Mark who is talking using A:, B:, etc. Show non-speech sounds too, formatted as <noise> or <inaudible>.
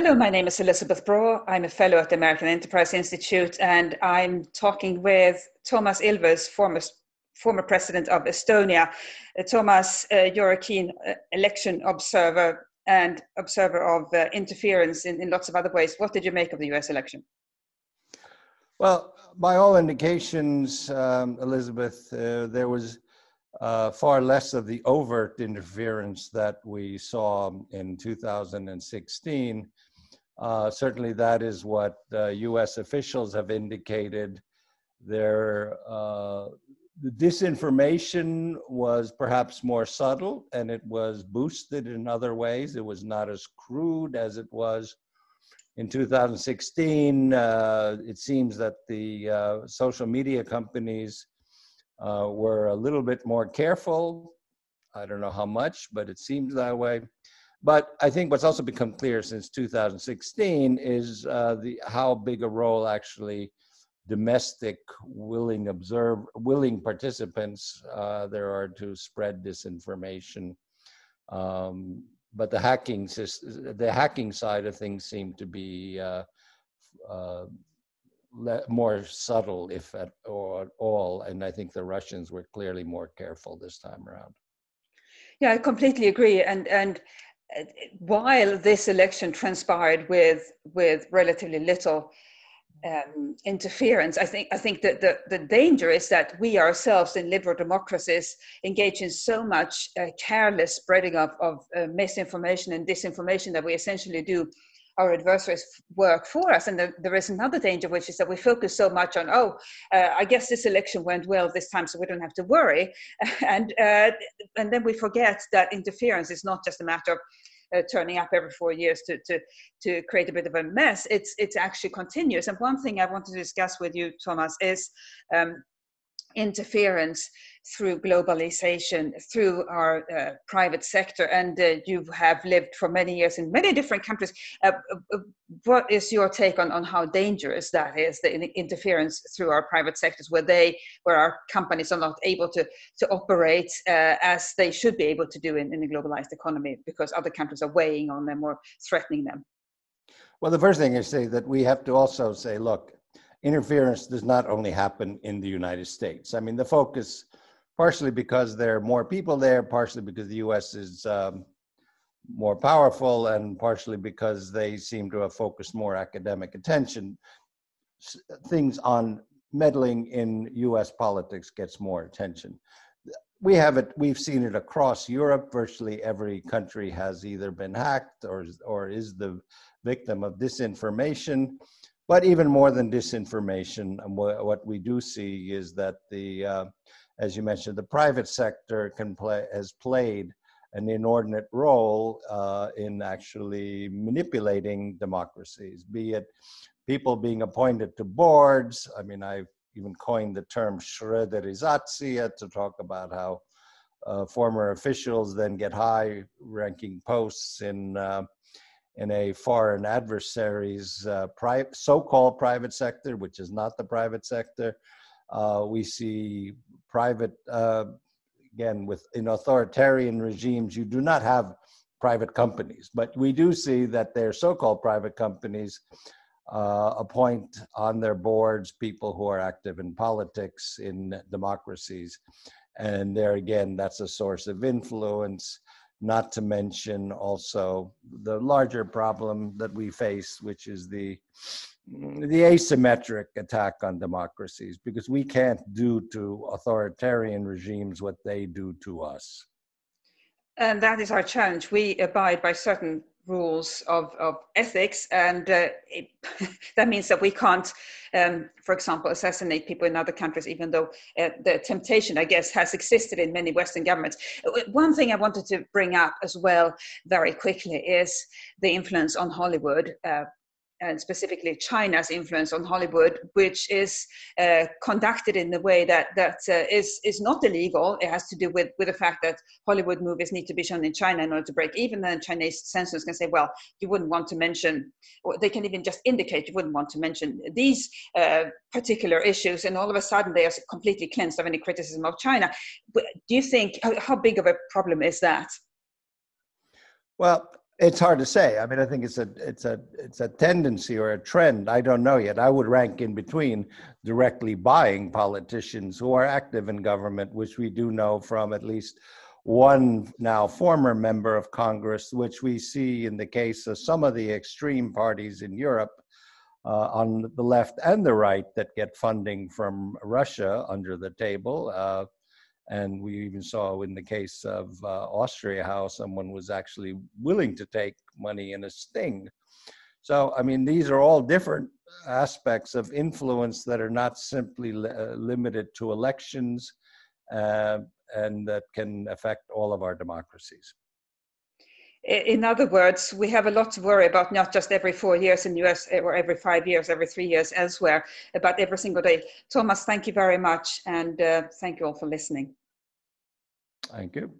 A: Hello, my name is Elizabeth Braw. I'm a fellow at the American Enterprise Institute, and I'm talking with Toomas Ilves, former, former president of Estonia. Uh, Toomas, uh, you're a keen uh, election observer and observer of uh, interference in, in lots of other ways. What did you make of the US election?
B: Well, by all indications, um, Elizabeth, uh, there was uh, far less of the overt interference that we saw in 2016 uh, certainly, that is what uh, U.S. officials have indicated. Their uh, the disinformation was perhaps more subtle, and it was boosted in other ways. It was not as crude as it was in 2016. Uh, it seems that the uh, social media companies uh, were a little bit more careful. I don't know how much, but it seems that way. But I think what's also become clear since 2016 is uh, the how big a role actually domestic willing observe willing participants uh, there are to spread disinformation. Um, but the hacking the hacking side of things seem to be uh, uh more subtle, if at all. And I think the Russians were clearly more careful this time around.
A: Yeah, I completely agree. And and while this election transpired with with relatively little um, interference, I think I think that the, the danger is that we ourselves in liberal democracies engage in so much uh, careless spreading of, of uh, misinformation and disinformation that we essentially do our adversaries work for us. And the, there is another danger, which is that we focus so much on, oh, uh, I guess this election went well this time, so we don't have to worry. <laughs> and, uh, and then we forget that interference is not just a matter of uh, turning up every four years to, to, to create a bit of a mess. It's, it's actually continuous. And one thing I want to discuss with you, Toomas, is um, interference through globalization, through our uh, private sector, and uh, you have lived for many years in many different countries. Uh, uh, what is your take on, on how dangerous that is, the interference through our private sectors, where they, where our companies are not able to to operate uh, as they should be able to do in, in a globalized economy, because other countries are weighing on them or threatening them?
B: Well, the first thing is say that we have to also say, look, interference does not only happen in the United States. I mean, the focus, partially because there are more people there, partially because the US is um, more powerful, and partially because they seem to have focused more academic attention. Things on meddling in US politics gets more attention. We have it, we've seen it across Europe. Virtually every country has either been hacked or, or is the victim of disinformation. But even more than disinformation, what we do see is that the, uh, as you mentioned, the private sector can play has played an inordinate role uh, in actually manipulating democracies, be it people being appointed to boards. I mean, I've even coined the term Schröderization to talk about how uh, former officials then get high ranking posts in uh, in a foreign adversary's uh, pri- so-called private sector, which is not the private sector. Uh, we see private, uh, again, with in authoritarian regimes, you do not have private companies, but we do see that their so-called private companies uh, appoint on their boards people who are active in politics in democracies, and there again, that's a source of influence not to mention also the larger problem that we face, which is the the asymmetric attack on democracies, because we can't do to authoritarian regimes what they do to us.
A: And that is our challenge. We abide by certain rules of, of ethics, and uh, it, <laughs> that means that we can't, um, for example, assassinate people in other countries, even though uh, the temptation, I guess, has existed in many Western governments. Uh, one thing I wanted to bring up as well, very quickly, is the influence on Hollywood. Uh, and specifically China's influence on Hollywood, which is uh, conducted in a way that that uh, is is not illegal. It has to do with with the fact that Hollywood movies need to be shown in China in order to break even. Then Chinese censors can say, well, you wouldn't want to mention, or they can even just indicate you wouldn't want to mention these uh, particular issues, and all of a sudden they are completely cleansed of any criticism of China. Do you think how, how big of a problem is that?
B: Well, It's hard to say. I mean, I think it's a it's a it's a tendency or a trend. I don't know yet. I would rank in between directly buying politicians who are active in government, which we do know from at least one now former member of Congress, which we see in the case of some of the extreme parties in Europe uh, on the left and the right that get funding from Russia under the table. Uh, and we even saw in the case of uh, Austria how someone was actually willing to take money in a sting. So, I mean, these are all different aspects of influence that are not simply li- uh, limited to elections uh, and that can affect all of our democracies.
A: In other words, we have a lot to worry about, not just every four years in the US or every five years, every three years elsewhere, about every single day. Toomas, thank you very much. And uh, thank you all for listening.
B: Thank you.